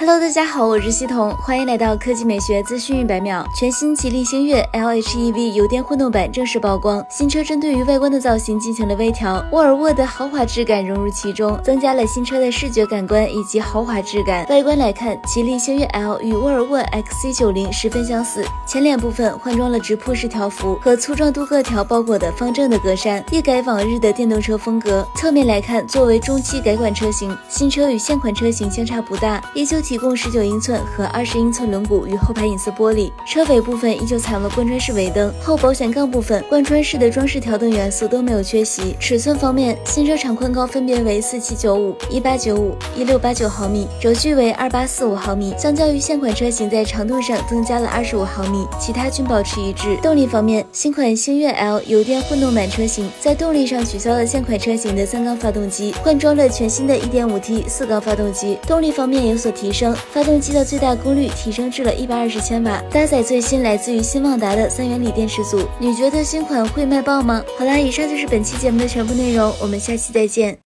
Hello，大家好，我是西彤，欢迎来到科技美学资讯一百秒。全新吉利星越 LHEV 油电混动版正式曝光，新车针对于外观的造型进行了微调，沃尔沃的豪华质感融入其中，增加了新车的视觉感官以及豪华质感。外观来看，吉利星越 L 与沃尔沃 XC90 十分相似，前脸部分换装了直瀑式条幅和粗壮镀铬条包裹的方正的格栅，一改往日的电动车风格。侧面来看，作为中期改款车型，新车与现款车型相差不大，依旧。提供十九英寸和二十英寸轮毂与后排隐私玻璃，车尾部分依旧采用了贯穿式尾灯，后保险杠部分贯穿式的装饰条灯元素都没有缺席。尺寸方面，新车长宽高分别为四七九五、一八九五、一六八九毫米，轴距为二八四五毫米，相较于现款车型在长度上增加了二十五毫米，其他均保持一致。动力方面，新款星越 L 油电混动版车型在动力上取消了现款车型的三缸发动机，换装了全新的一点五 T 四缸发动机，动力方面有所提升升。发动机的最大功率提升至了一百二十千瓦，搭载最新来自于新旺达的三元锂电池组。你觉得新款会卖爆吗？好啦，以上就是本期节目的全部内容，我们下期再见。